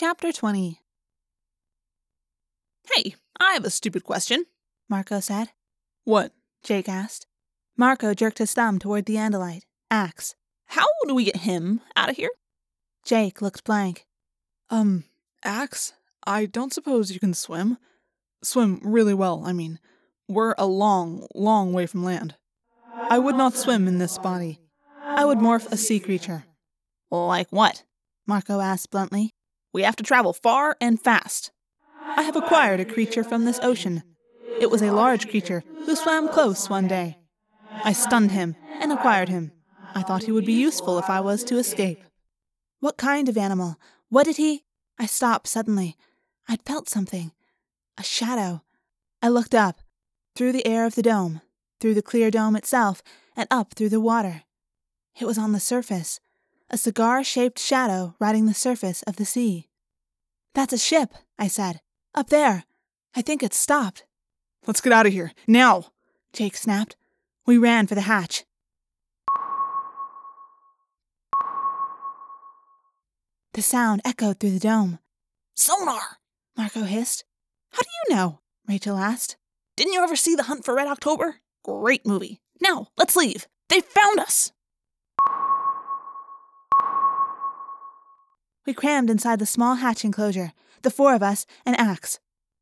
Chapter 20 Hey, I have a stupid question. Marco said. What? Jake asked. Marco jerked his thumb toward the Andalite. Ax. How do we get him out of here? Jake looked blank. Um, Ax, I don't suppose you can swim? Swim really well, I mean. We're a long, long way from land. I would not swim in this body. I would morph a sea creature. Like what? Marco asked bluntly. We have to travel far and fast. I have acquired a creature from this ocean. It was a large creature who swam close one day. I stunned him and acquired him. I thought he would be useful if I was to escape. What kind of animal? What did he? I stopped suddenly. I'd felt something. A shadow. I looked up, through the air of the dome, through the clear dome itself, and up through the water. It was on the surface, a cigar shaped shadow riding the surface of the sea. That's a ship, I said. Up there. I think it's stopped. Let's get out of here, now! Jake snapped. We ran for the hatch. The sound echoed through the dome. Sonar! Marco hissed. How do you know? Rachel asked. Didn't you ever see The Hunt for Red October? Great movie. Now, let's leave. They found us! We crammed inside the small hatch enclosure, the four of us and Ax.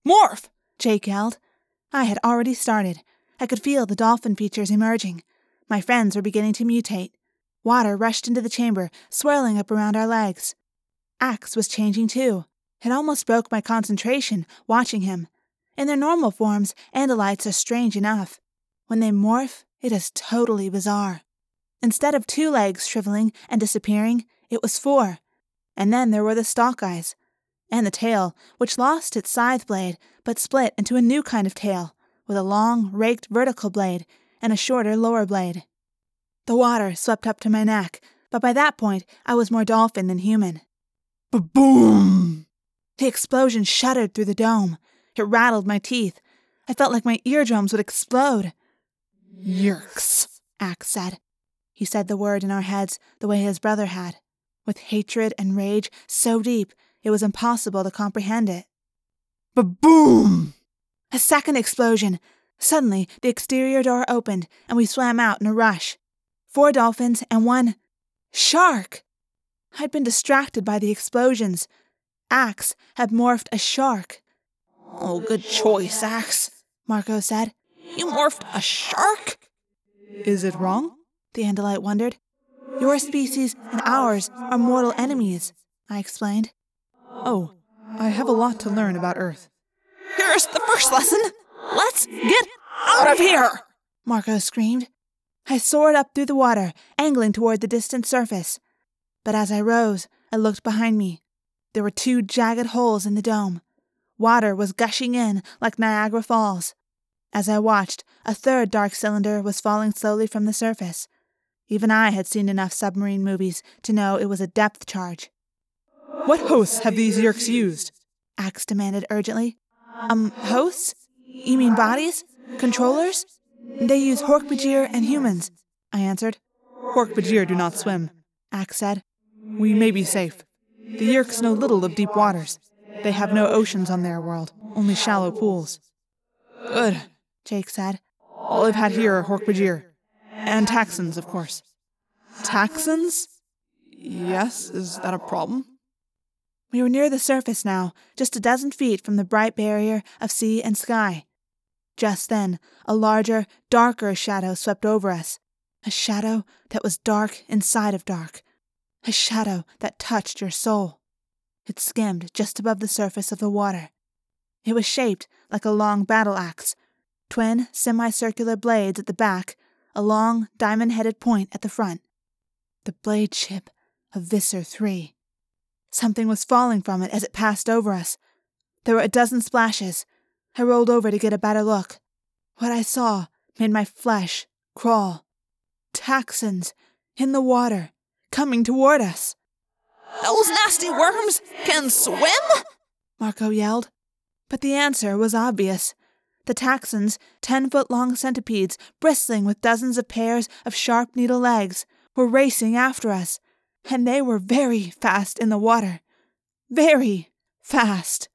Morph! Jake yelled. I had already started. I could feel the dolphin features emerging. My friends were beginning to mutate. Water rushed into the chamber, swirling up around our legs. Ax was changing too. It almost broke my concentration watching him. In their normal forms, Andalites are strange enough. When they morph, it is totally bizarre. Instead of two legs shriveling and disappearing, it was four. And then there were the stalk eyes, and the tail, which lost its scythe blade but split into a new kind of tail, with a long, raked vertical blade and a shorter lower blade. The water swept up to my neck, but by that point I was more dolphin than human. Ba-boom! The explosion shuddered through the dome. It rattled my teeth. I felt like my eardrums would explode. Yeerks, Ax said. He said the word in our heads the way his brother had, with hatred and rage so deep it was impossible to comprehend it. Ba-boom! A second explosion. Suddenly, the exterior door opened, and we swam out in a rush. Four dolphins and one shark. I'd been distracted by the explosions. Ax had morphed a shark. Oh, good choice, Ax, Marco said. You morphed a shark? Is it wrong? The Andalite wondered. Your species and ours are mortal enemies, I explained. Oh, I have a lot to learn about Earth. Here's the first lesson. Let's get out of here! Marco screamed. I soared up through the water, angling toward the distant surface. But as I rose, I looked behind me. There were two jagged holes in the dome. Water was gushing in like Niagara Falls. As I watched, a third dark cylinder was falling slowly from the surface. Even I had seen enough submarine movies to know it was a depth charge. What hosts have these Yeerks used? Ax demanded urgently. Um, hosts? You mean bodies? Controllers? They use Hork-Bajir and humans, I answered. Hork-Bajir do not swim, Ax said. We may be safe. The Yeerks know little of deep waters. They have no oceans on their world, only shallow pools. Good, Jake said. All I've had here are Hork-Bajir. And Taxxons, of course. Taxxons? Yes, is that a problem? We were near the surface now, just a dozen feet from the bright barrier of sea and sky. Just then, a larger, darker shadow swept over us. A shadow that was dark inside of dark. A shadow that touched your soul. It skimmed just above the surface of the water. It was shaped like a long battle axe, twin semicircular blades at the back, a long diamond headed point at the front. The blade ship of Visser 3. Something was falling from it as it passed over us. There were a dozen splashes. I rolled over to get a better look. What I saw made my flesh crawl. Taxxons in the water, coming toward us. Those nasty worms can swim? Marco yelled. But the answer was obvious. The Taxxons, ten foot long centipedes bristling with dozens of pairs of sharp needle legs, were racing after us, and they were very fast in the water. Very fast.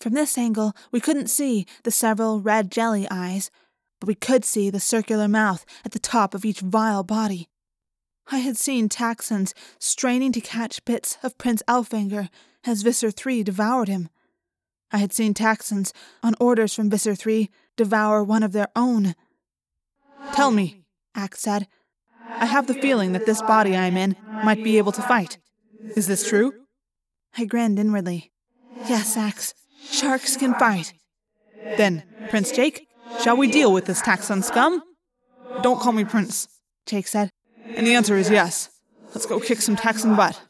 From this angle, we couldn't see the several red jelly eyes, but we could see the circular mouth at the top of each vile body. I had seen Taxxons straining to catch bits of Prince Elfangor as Visser III devoured him. I had seen Taxxons, on orders from Visser Three, devour one of their own. Tell me, Ax said. I have the feeling that this body I am in might be able to fight. Is this true? I grinned inwardly. Yes, Ax. Sharks can fight. Then, Prince Jake, shall we deal with this Taxxon scum? Don't call me Prince, Jake said. And the answer is yes. Let's go kick some Taxxon butt.